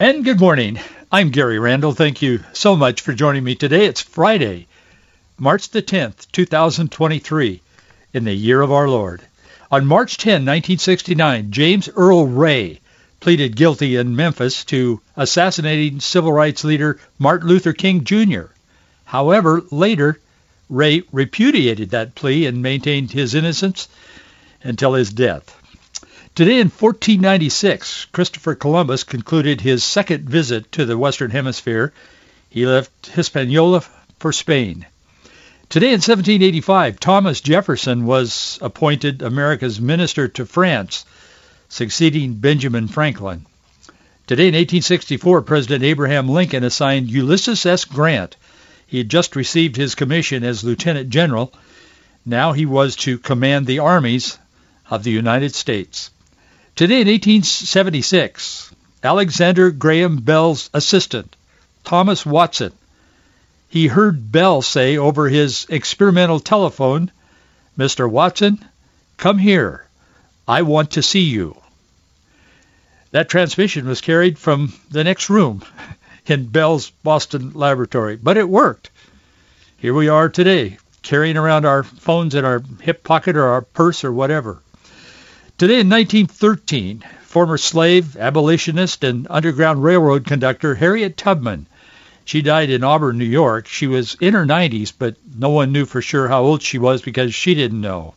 And good morning. I'm Gary Randall. Thank you so much for joining me today. It's Friday, March the 10th, 2023, in the year of our Lord. On March 10, 1969, James Earl Ray pleaded guilty in Memphis to assassinating civil rights leader Martin Luther King Jr. However, later, Ray repudiated that plea and maintained his innocence until his death. Today in 1496, Christopher Columbus concluded his second visit to the Western Hemisphere. He left Hispaniola for Spain. Today in 1785, Thomas Jefferson was appointed America's minister to France, succeeding Benjamin Franklin. Today in 1864, President Abraham Lincoln assigned Ulysses S. Grant. He had just received his commission as lieutenant general. Now he was to command the armies of the United States. Today in 1876, Alexander Graham Bell's assistant, Thomas Watson, he heard Bell say over his experimental telephone, Mr. Watson, come here. I want to see you. That transmission was carried from the next room in Bell's Boston laboratory, but it worked. Here we are today, carrying around our phones in our hip pocket or our purse or whatever. Today in 1913, former slave, abolitionist, and Underground Railroad conductor Harriet Tubman. She died in Auburn, New York. She was in her 90s, but no one knew for sure how old she was because she didn't know.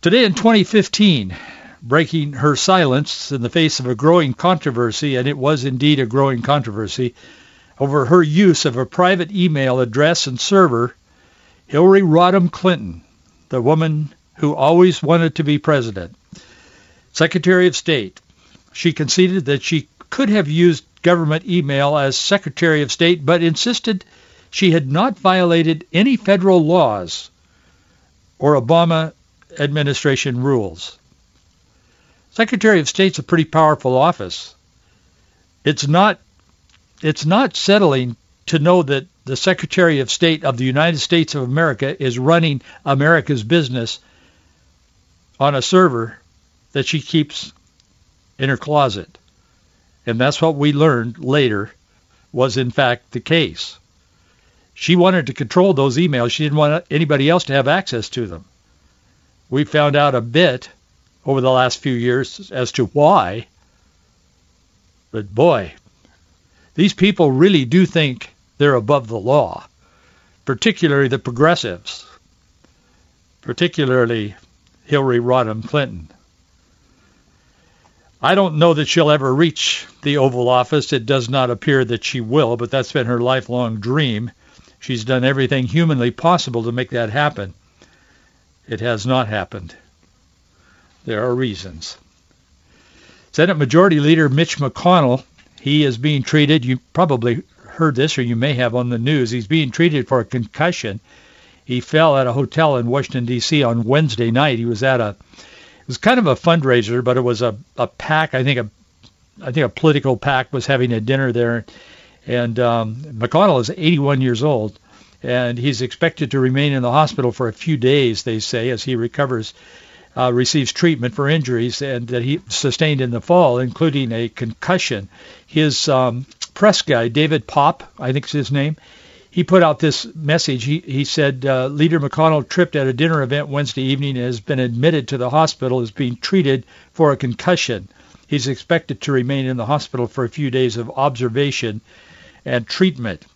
Today in 2015, breaking her silence in the face of a growing controversy, and it was indeed a growing controversy, over her use of a private email address and server, Hillary Rodham Clinton, the woman who always wanted to be president. Secretary of State. She conceded that she could have used government email as Secretary of State, but insisted she had not violated any federal laws or Obama administration rules. Secretary of State's a pretty powerful office. It's not it's not settling to know that the Secretary of State of the United States of America is running America's business on a server that she keeps in her closet. And that's what we learned later was in fact the case. She wanted to control those emails. She didn't want anybody else to have access to them. We found out a bit over the last few years as to why. But boy, these people really do think they're above the law, particularly the progressives, particularly Hillary Rodham Clinton. I don't know that she'll ever reach the Oval Office. It does not appear that she will, but that's been her lifelong dream. She's done everything humanly possible to make that happen. It has not happened. There are reasons. Senate Majority Leader Mitch McConnell, he is being treated, you probably heard this or you may have on the news, he's being treated for a concussion he fell at a hotel in Washington D.C. on Wednesday night. He was at a it was kind of a fundraiser, but it was a a pack, I think a I think a political pack was having a dinner there, and um, McConnell is 81 years old, and he's expected to remain in the hospital for a few days. They say as he recovers. Uh, receives treatment for injuries and that he sustained in the fall, including a concussion. His um, press guy, David Popp, I think is his name, he put out this message. He, he said, uh, Leader McConnell tripped at a dinner event Wednesday evening and has been admitted to the hospital as being treated for a concussion. He's expected to remain in the hospital for a few days of observation and treatment.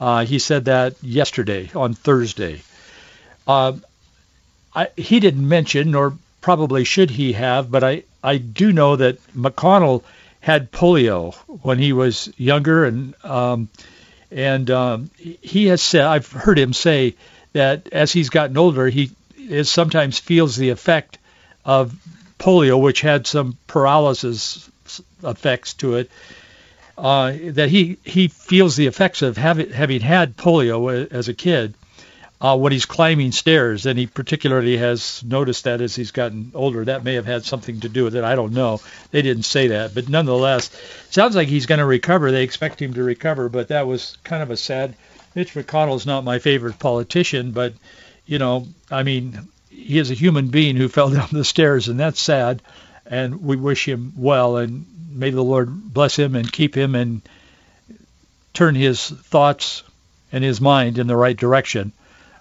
Uh, he said that yesterday on Thursday. Uh, I, he didn't mention, nor probably should he have, but I, I do know that McConnell had polio when he was younger, and um, and um, he has said, I've heard him say that as he's gotten older, he is sometimes feels the effect of polio, which had some paralysis effects to it. Uh, that he he feels the effects of having having had polio as a kid uh, when he's climbing stairs, and he particularly has noticed that as he's gotten older. That may have had something to do with it. I don't know. They didn't say that, but nonetheless, sounds like he's going to recover. They expect him to recover, but that was kind of a sad. Mitch McConnell's not my favorite politician, but you know, I mean, he is a human being who fell down the stairs, and that's sad. And we wish him well, and may the Lord bless him and keep him and turn his thoughts and his mind in the right direction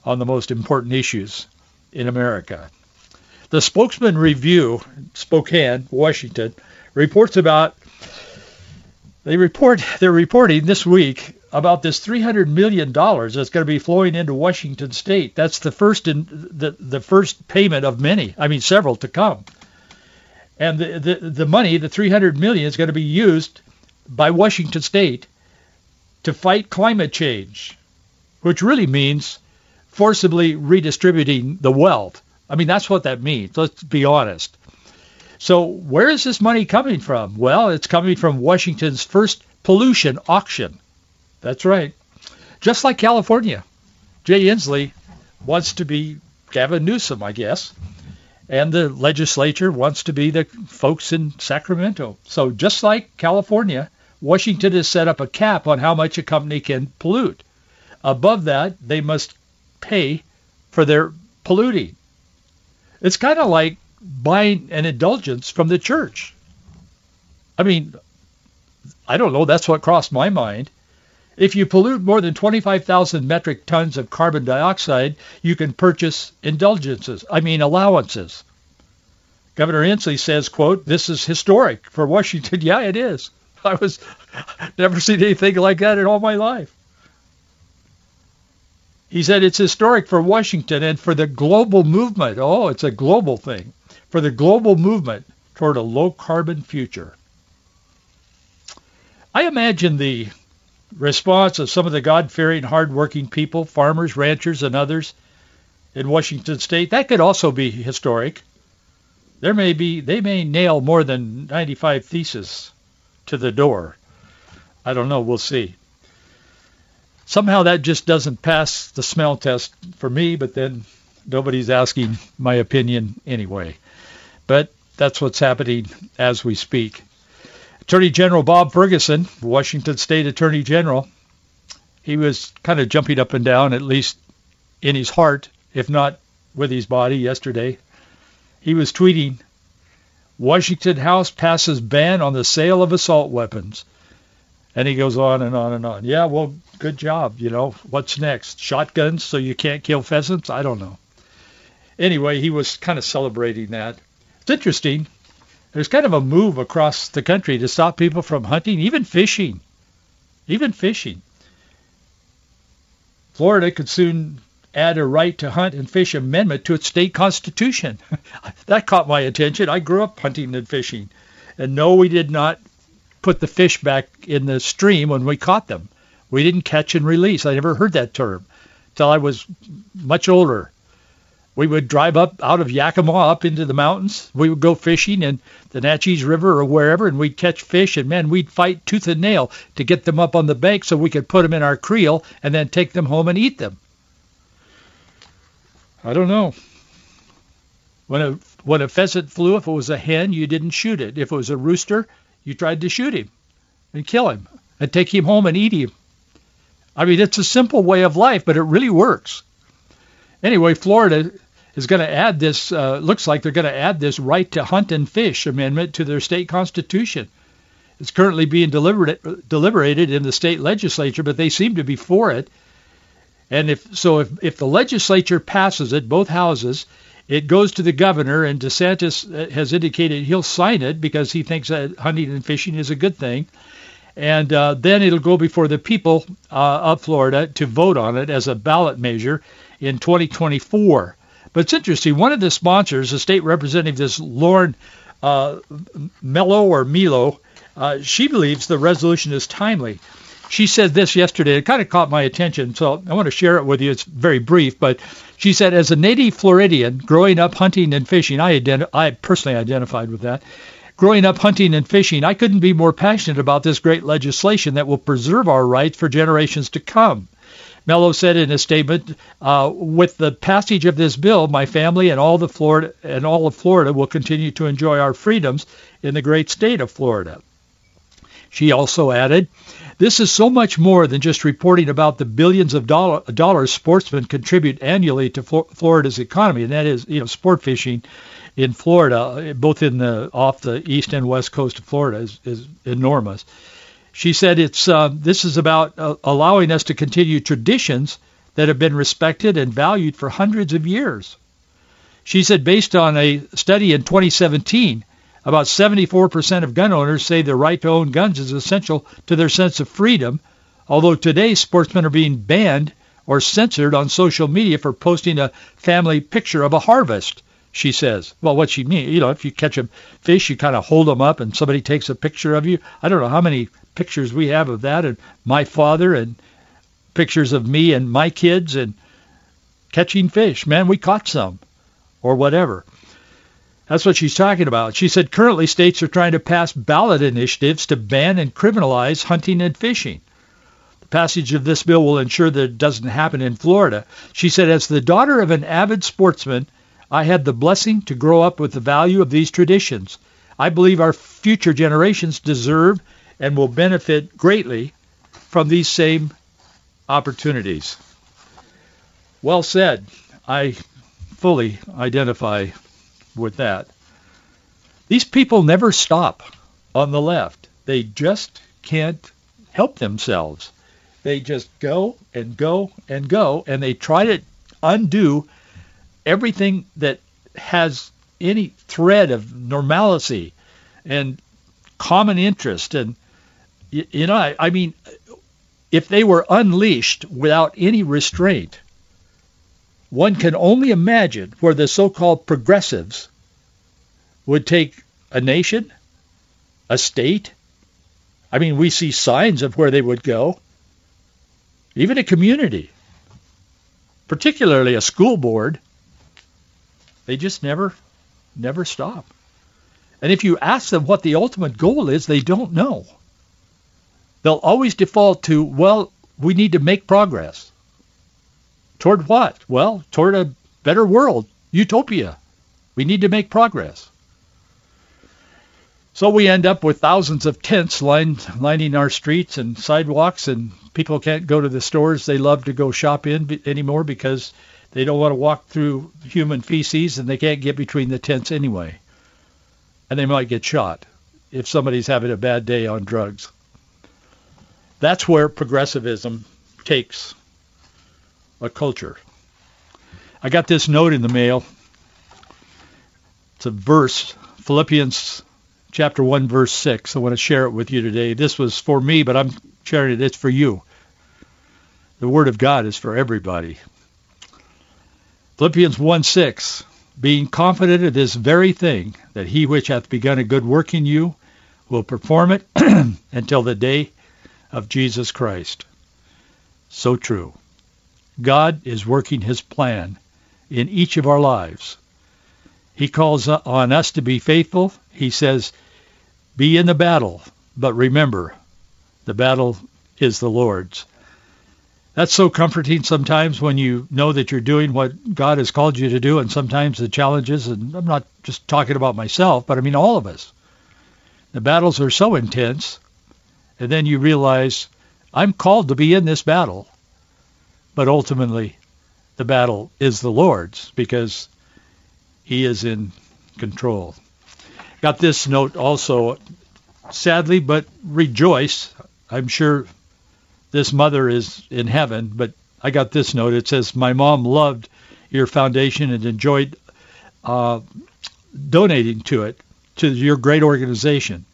on the most important issues in America. The Spokesman Review, Spokane, Washington, reports about they report they're reporting this week about this 300 million dollars that's going to be flowing into Washington state. That's the first in the the first payment of many. I mean several to come. And the the, the money, the 300 million is going to be used by Washington state to fight climate change, which really means forcibly redistributing the wealth. I mean, that's what that means. Let's be honest. So where is this money coming from? Well, it's coming from Washington's first pollution auction. That's right. Just like California. Jay Inslee wants to be Gavin Newsom, I guess. And the legislature wants to be the folks in Sacramento. So just like California, Washington has set up a cap on how much a company can pollute. Above that, they must pay for their polluting. It's kind of like buying an indulgence from the church. I mean, I don't know. That's what crossed my mind. If you pollute more than 25,000 metric tons of carbon dioxide, you can purchase indulgences, I mean allowances. Governor Inslee says, quote, this is historic for Washington. yeah, it is. I was never seen anything like that in all my life. He said it's historic for Washington and for the global movement. Oh, it's a global thing. For the global movement toward a low carbon future. I imagine the response of some of the God-fearing, hard-working people, farmers, ranchers, and others in Washington state, that could also be historic. There may be, they may nail more than 95 theses to the door. I don't know. We'll see. Somehow that just doesn't pass the smell test for me, but then nobody's asking my opinion anyway. But that's what's happening as we speak. Attorney General Bob Ferguson, Washington State Attorney General, he was kind of jumping up and down, at least in his heart, if not with his body yesterday. He was tweeting, Washington House passes ban on the sale of assault weapons. And he goes on and on and on. Yeah, well, good job. You know, what's next? Shotguns so you can't kill pheasants? I don't know. Anyway, he was kind of celebrating that. It's interesting there's kind of a move across the country to stop people from hunting, even fishing. Even fishing. Florida could soon add a right to hunt and fish amendment to its state constitution. that caught my attention. I grew up hunting and fishing. And no, we did not put the fish back in the stream when we caught them. We didn't catch and release. I never heard that term until I was much older. We would drive up out of Yakima up into the mountains. We would go fishing in the Naches River or wherever, and we'd catch fish. And man, we'd fight tooth and nail to get them up on the bank so we could put them in our creel and then take them home and eat them. I don't know. When a when a pheasant flew, if it was a hen, you didn't shoot it. If it was a rooster, you tried to shoot him and kill him and take him home and eat him. I mean, it's a simple way of life, but it really works. Anyway, Florida is going to add this, uh, looks like they're going to add this right to hunt and fish amendment to their state constitution. It's currently being deliberate, deliberated in the state legislature, but they seem to be for it. And if so, if, if the legislature passes it, both houses, it goes to the governor, and DeSantis uh, has indicated he'll sign it because he thinks that hunting and fishing is a good thing. And uh, then it'll go before the people uh, of Florida to vote on it as a ballot measure in 2024. But it's interesting. One of the sponsors, the state representative, this Lauren uh, Melo or Milo, uh, she believes the resolution is timely. She said this yesterday. It kind of caught my attention, so I want to share it with you. It's very brief, but she said, as a native Floridian growing up hunting and fishing, I, I personally identified with that. Growing up hunting and fishing, I couldn't be more passionate about this great legislation that will preserve our rights for generations to come. Melo said in a statement, uh, "With the passage of this bill, my family and all the Florida and all of Florida will continue to enjoy our freedoms in the great state of Florida." She also added, "This is so much more than just reporting about the billions of dollar, dollars sportsmen contribute annually to Florida's economy, and that is, you know, sport fishing in Florida, both in the off the east and west coast of Florida, is, is enormous." She said it's uh, this is about uh, allowing us to continue traditions that have been respected and valued for hundreds of years. She said based on a study in 2017, about 74% of gun owners say the right to own guns is essential to their sense of freedom, although today sportsmen are being banned or censored on social media for posting a family picture of a harvest she says. Well, what she means, you know, if you catch a fish, you kind of hold them up and somebody takes a picture of you. I don't know how many pictures we have of that and my father and pictures of me and my kids and catching fish. Man, we caught some or whatever. That's what she's talking about. She said currently states are trying to pass ballot initiatives to ban and criminalize hunting and fishing. The passage of this bill will ensure that it doesn't happen in Florida. She said, as the daughter of an avid sportsman I had the blessing to grow up with the value of these traditions. I believe our future generations deserve and will benefit greatly from these same opportunities. Well said. I fully identify with that. These people never stop on the left. They just can't help themselves. They just go and go and go, and they try to undo everything that has any thread of normalcy and common interest and you, know I, I mean if they were unleashed without any restraint one can only imagine where the so-called progressives would take a nation a state I mean we see signs of where they would go even a community particularly a school board they just never, never stop. And if you ask them what the ultimate goal is, they don't know. They'll always default to, well, we need to make progress. Toward what? Well, toward a better world, utopia. We need to make progress. So we end up with thousands of tents lined, lining our streets and sidewalks, and people can't go to the stores they love to go shop in anymore because they don't want to walk through human feces, and they can't get between the tents anyway. And they might get shot if somebody's having a bad day on drugs. That's where progressivism takes a culture. I got this note in the mail. It's a verse, Philippians chapter 1, verse 6. I want to share it with you today. This was for me, but I'm sharing it. It's for you. The Word of God is for everybody. Philippians 1 6, being confident of this very thing, that he which hath begun a good work in you will perform it until the day of Jesus Christ. So true. God is working his plan in each of our lives. He calls on us to be faithful. He says, be in the battle, but remember, the battle is the Lord's that's so comforting sometimes when you know that you're doing what God has called you to do and sometimes the challenges, and I'm not just talking about myself, but I mean all of us. The battles are so intense, and then you realize I'm called to be in this battle, but ultimately the battle is the Lord's because he is in control. Got this note also, sadly, but rejoice. I'm sure this mother is in heaven, but I got this note. It says, my mom loved your foundation and enjoyed uh, donating to it, to your great organization.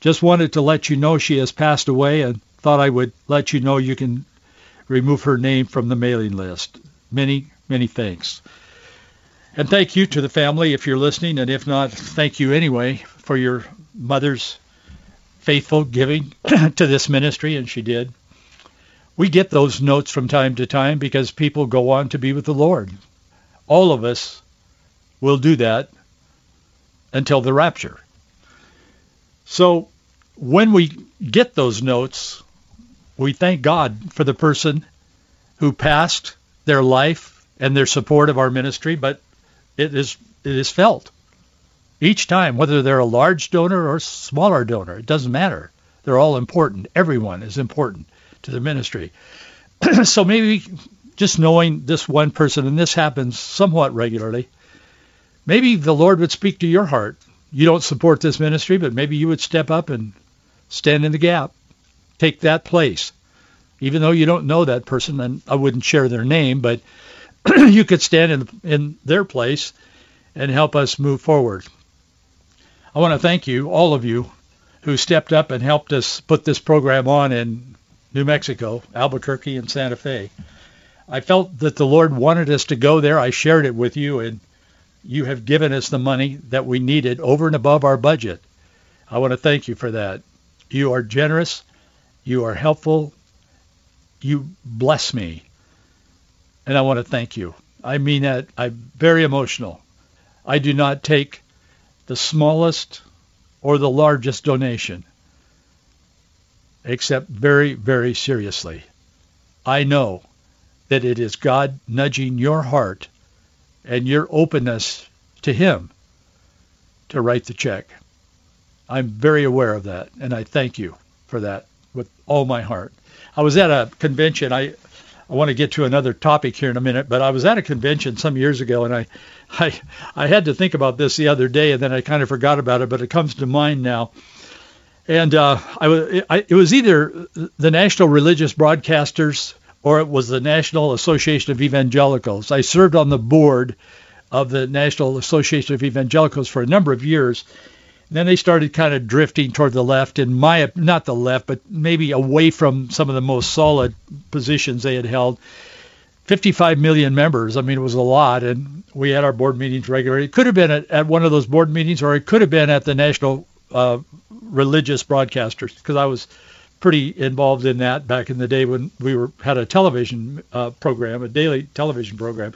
Just wanted to let you know she has passed away and thought I would let you know you can remove her name from the mailing list. Many, many thanks. And thank you to the family if you're listening, and if not, thank you anyway for your mother's faithful giving to this ministry, and she did. We get those notes from time to time because people go on to be with the Lord. All of us will do that until the rapture. So when we get those notes, we thank God for the person who passed their life and their support of our ministry, but it is it is felt each time, whether they're a large donor or a smaller donor. It doesn't matter. They're all important. Everyone is important to the ministry. so maybe just knowing this one person, and this happens somewhat regularly, maybe the Lord would speak to your heart. You don't support this ministry, but maybe you would step up and stand in the gap, take that place. Even though you don't know that person, and I wouldn't share their name, but you could stand in, in their place and help us move forward. I want to thank you, all of you, who stepped up and helped us put this program on in New Mexico, Albuquerque, and Santa Fe. I felt that the Lord wanted us to go there. I shared it with you, and you have given us the money that we needed over and above our budget. I want to thank you for that. You are generous. You are helpful. You bless me. And I want to thank you. I mean that. I'm very emotional. I do not take the smallest or the largest donation except very, very seriously. I know that it is God nudging your heart and your openness to him to write the check. I'm very aware of that, and I thank you for that with all my heart. I was at a convention. I I want to get to another topic here in a minute, but I was at a convention some years ago, and I I I had to think about this the other day, and then I kind of forgot about it, but it comes to mind now. And uh, I was I, it was either the National Religious Broadcasters or it was the National Association of Evangelicals. I served on the board of the National Association of Evangelicals for a number of years. Then they started kind of drifting toward the left, in my not the left, but maybe away from some of the most solid positions they had held. 55 million members. I mean, it was a lot, and we had our board meetings regularly. It could have been at, at one of those board meetings, or it could have been at the National uh, Religious Broadcasters, because I was pretty involved in that back in the day when we were had a television uh, program, a daily television program.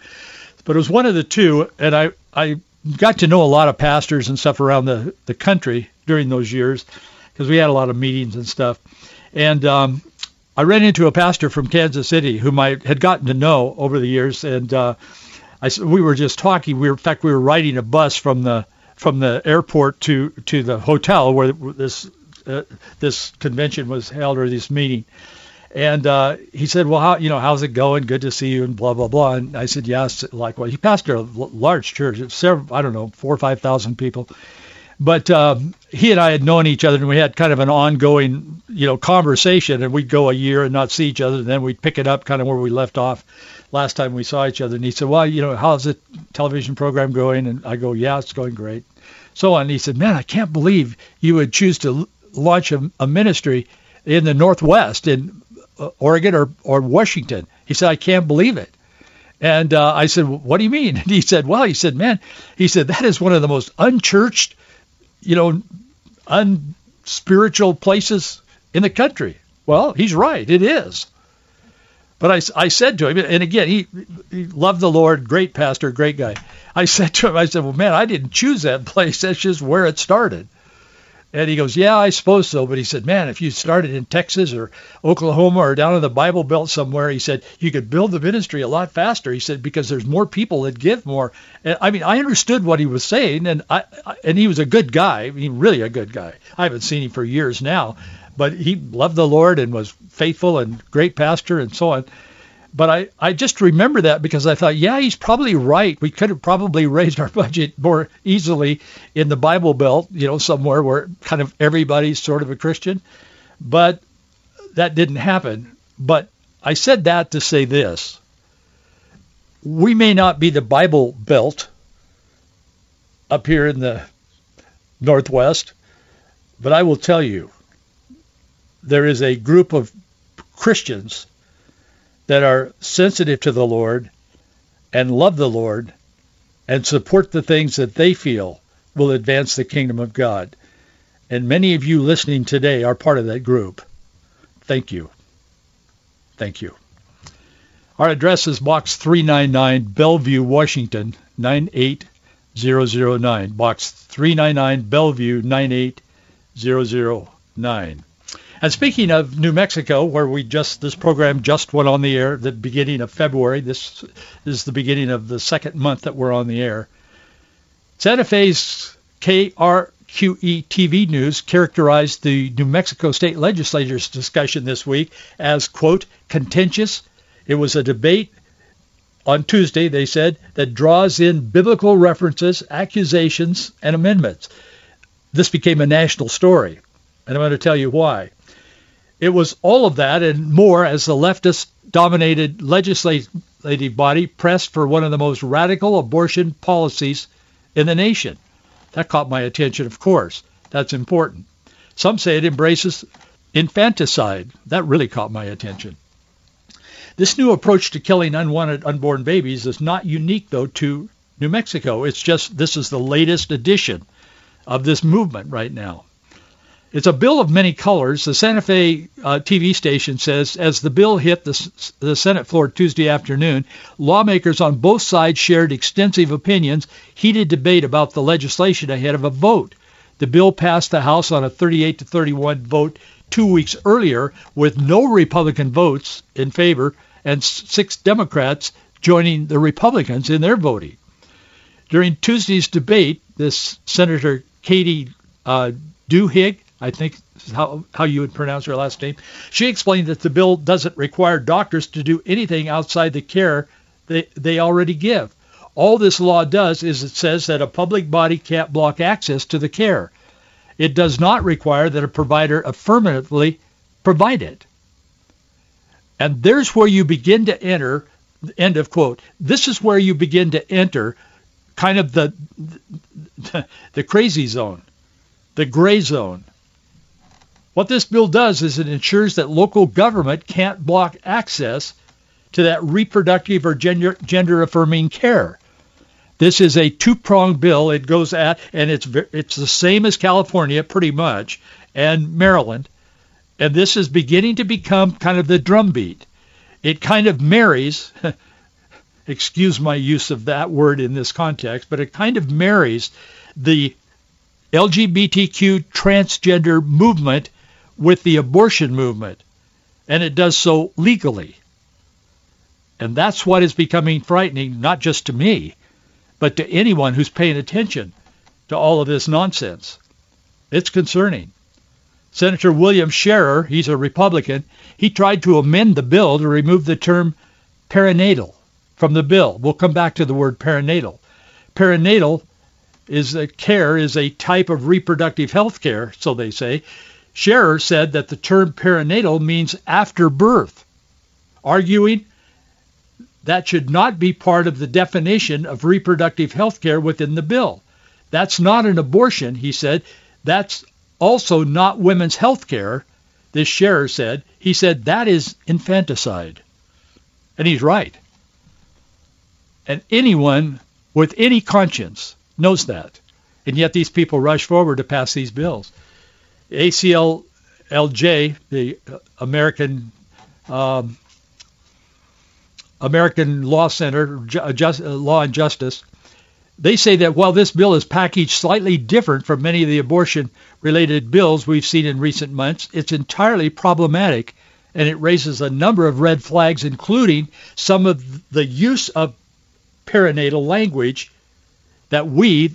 But it was one of the two, and I I got to know a lot of pastors and stuff around the the country during those years because we had a lot of meetings and stuff. And um, I ran into a pastor from Kansas City whom I had gotten to know over the years, and uh, I we were just talking. We were in fact we were riding a bus from the from the airport to to the hotel where this uh, this convention was held or this meeting. And uh, he said, well, how, you know, how's it going? Good to see you and blah, blah, blah. And I said, yes, likewise. He pastored a large church, several, I don't know, four or 5,000 people. But um, he and I had known each other, and we had kind of an ongoing, you know, conversation. And we'd go a year and not see each other, and then we'd pick it up kind of where we left off last time we saw each other. And he said, well, you know, how's the television program going? And I go, yeah, it's going great. So on. And he said, man, I can't believe you would choose to launch a, a ministry in the Northwest in Oregon or, or Washington. He said, I can't believe it. And uh, I said, what do you mean? And he said, well, he said, man, he said, that is one of the most unchurched, you know, unspiritual places in the country. Well, he's right. It is. But I, I said to him, and again, he, he loved the Lord, great pastor, great guy. I said to him, I said, well, man, I didn't choose that place. That's just where it started. And he goes, yeah, I suppose so. But he said, man, if you started in Texas or Oklahoma or down in the Bible Belt somewhere, he said, you could build the ministry a lot faster. He said, because there's more people that give more. And I mean, I understood what he was saying, and I, and he was a good guy. I mean, really a good guy. I haven't seen him for years now, but he loved the Lord and was faithful and great pastor and so on. But I, I just remember that because I thought, yeah, he's probably right. We could have probably raised our budget more easily in the Bible Belt, you know, somewhere where kind of everybody's sort of a Christian. But that didn't happen. But I said that to say this. We may not be the Bible Belt up here in the Northwest, but I will tell you, there is a group of Christians that are sensitive to the Lord and love the Lord and support the things that they feel will advance the kingdom of God. And many of you listening today are part of that group. Thank you. Thank you. Our address is Box 399, Bellevue, Washington, 98009. Box 399, Bellevue, 98009. 009. And speaking of New Mexico, where we just this program just went on the air the beginning of February. This is the beginning of the second month that we're on the air. Santa Fe's KRQE TV News characterized the New Mexico state legislature's discussion this week as, quote, contentious. It was a debate on Tuesday, they said, that draws in biblical references, accusations, and amendments. This became a national story, and I'm going to tell you why. It was all of that and more as the leftist-dominated legislative body pressed for one of the most radical abortion policies in the nation. That caught my attention, of course. That's important. Some say it embraces infanticide. That really caught my attention. This new approach to killing unwanted unborn babies is not unique, though, to New Mexico. It's just this is the latest edition of this movement right now. It's a bill of many colors. The Santa Fe uh, TV station says as the bill hit the, the Senate floor Tuesday afternoon, lawmakers on both sides shared extensive opinions, heated debate about the legislation ahead of a vote. The bill passed the House on a 38 to 31 vote two weeks earlier with no Republican votes in favor and six Democrats joining the Republicans in their voting. During Tuesday's debate, this Senator Katy uh, Duhigg I think how, how you would pronounce her last name. She explained that the bill doesn't require doctors to do anything outside the care they, they already give. All this law does is it says that a public body can't block access to the care. It does not require that a provider affirmatively provide it. And there's where you begin to enter, end of quote. This is where you begin to enter kind of the, the, the crazy zone, the gray zone what this bill does is it ensures that local government can't block access to that reproductive or gender, gender affirming care. This is a two-pronged bill. It goes at, and it's it's the same as California pretty much, and Maryland, and this is beginning to become kind of the drumbeat. It kind of marries, excuse my use of that word in this context, but it kind of marries the LGBTQ transgender movement with the abortion movement, and it does so legally. And that's what is becoming frightening, not just to me, but to anyone who's paying attention to all of this nonsense. It's concerning. Senator William Sharer, he's a Republican, he tried to amend the bill to remove the term perinatal from the bill. We'll come back to the word perinatal. Perinatal is a care is a type of reproductive health care, so they say, Sharer said that the term perinatal means after birth, arguing that should not be part of the definition of reproductive health care within the bill. That's not an abortion, he said. That's also not women's health care, this Sharer said. He said that is infanticide. And he's right. And anyone with any conscience knows that. And yet these people rush forward to pass these bills. ACLJ, the American um, American Law Center, Just, uh, Law and Justice, they say that while this bill is packaged slightly different from many of the abortion-related bills we've seen in recent months, it's entirely problematic, and it raises a number of red flags, including some of the use of perinatal language that we,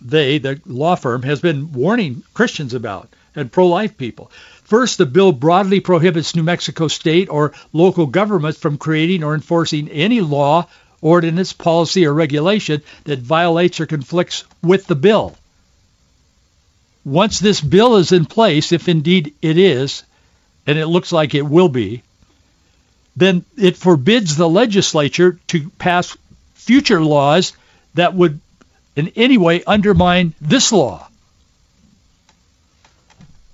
they, the law firm, has been warning Christians about and pro-life people. First, the bill broadly prohibits New Mexico state or local governments from creating or enforcing any law, ordinance, policy, or regulation that violates or conflicts with the bill. Once this bill is in place, if indeed it is, and it looks like it will be, then it forbids the legislature to pass future laws that would in any way undermine this law.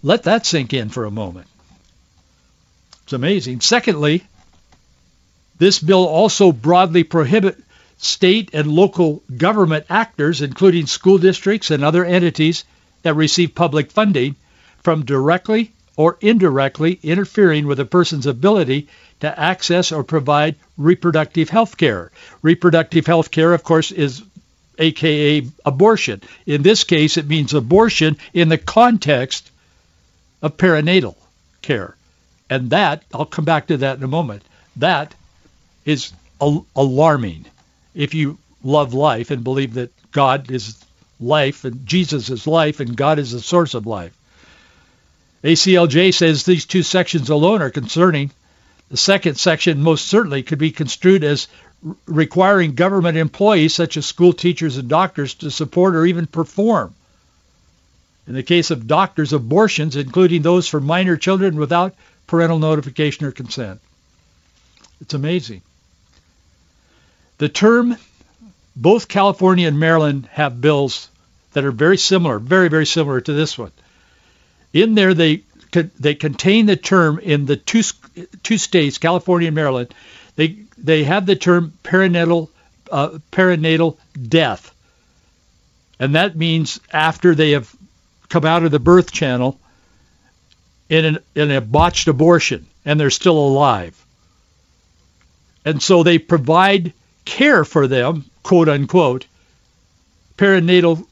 Let that sink in for a moment. It's amazing. Secondly, this bill also broadly prohibits state and local government actors, including school districts and other entities that receive public funding, from directly or indirectly interfering with a person's ability to access or provide reproductive health care. Reproductive health care, of course, is aka abortion. In this case, it means abortion in the context of perinatal care. And that, I'll come back to that in a moment, that is al- alarming if you love life and believe that God is life and Jesus is life and God is the source of life. ACLJ says these two sections alone are concerning. The second section most certainly could be construed as requiring government employees such as school teachers and doctors to support or even perform. In the case of doctors, abortions, including those for minor children without parental notification or consent. It's amazing. The term, both California and Maryland have bills that are very similar, very, very similar to this one. In there, they they contain the term in the two two states, California and Maryland. They they have the term perinatal uh, perinatal death, and that means after they have come out of the birth channel in an, in a botched abortion and they're still alive. And so they provide care for them, quote unquote. Perinatal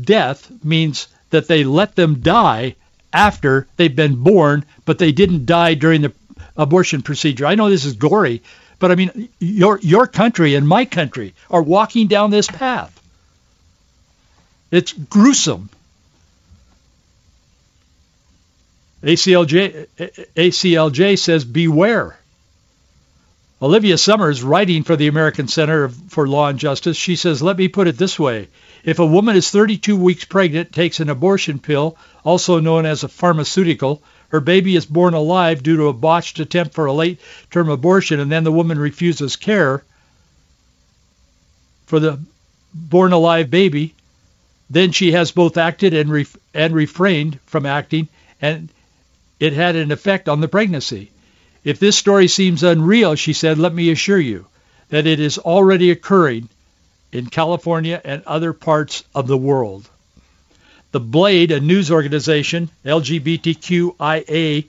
death means that they let them die after they've been born, but they didn't die during the abortion procedure. I know this is gory, but I mean, your your country and my country are walking down this path. It's gruesome. ACLJ ACLJ says beware. Olivia Summers, writing for the American Center for Law and Justice, she says, let me put it this way. If a woman is 32 weeks pregnant, takes an abortion pill, also known as a pharmaceutical, her baby is born alive due to a botched attempt for a late-term abortion, and then the woman refuses care for the born alive baby, then she has both acted and, ref- and refrained from acting, and it had an effect on the pregnancy. If this story seems unreal, she said, let me assure you that it is already occurring in California and other parts of the world. The Blade, a news organization, LGBTQIA,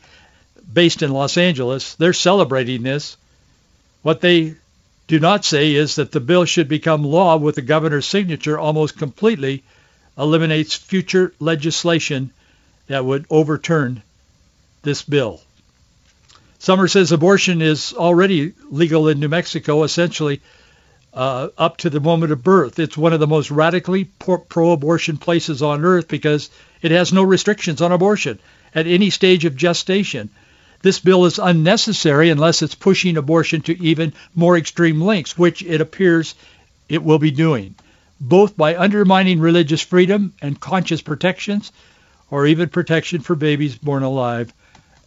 based in Los Angeles, they're celebrating this. What they do not say is that the bill should become law with the governor's signature almost completely eliminates future legislation that would overturn this bill. Summer says abortion is already legal in New Mexico, essentially uh, up to the moment of birth. It's one of the most radically pro-abortion places on earth because it has no restrictions on abortion at any stage of gestation. This bill is unnecessary unless it's pushing abortion to even more extreme lengths, which it appears it will be doing, both by undermining religious freedom and conscious protections, or even protection for babies born alive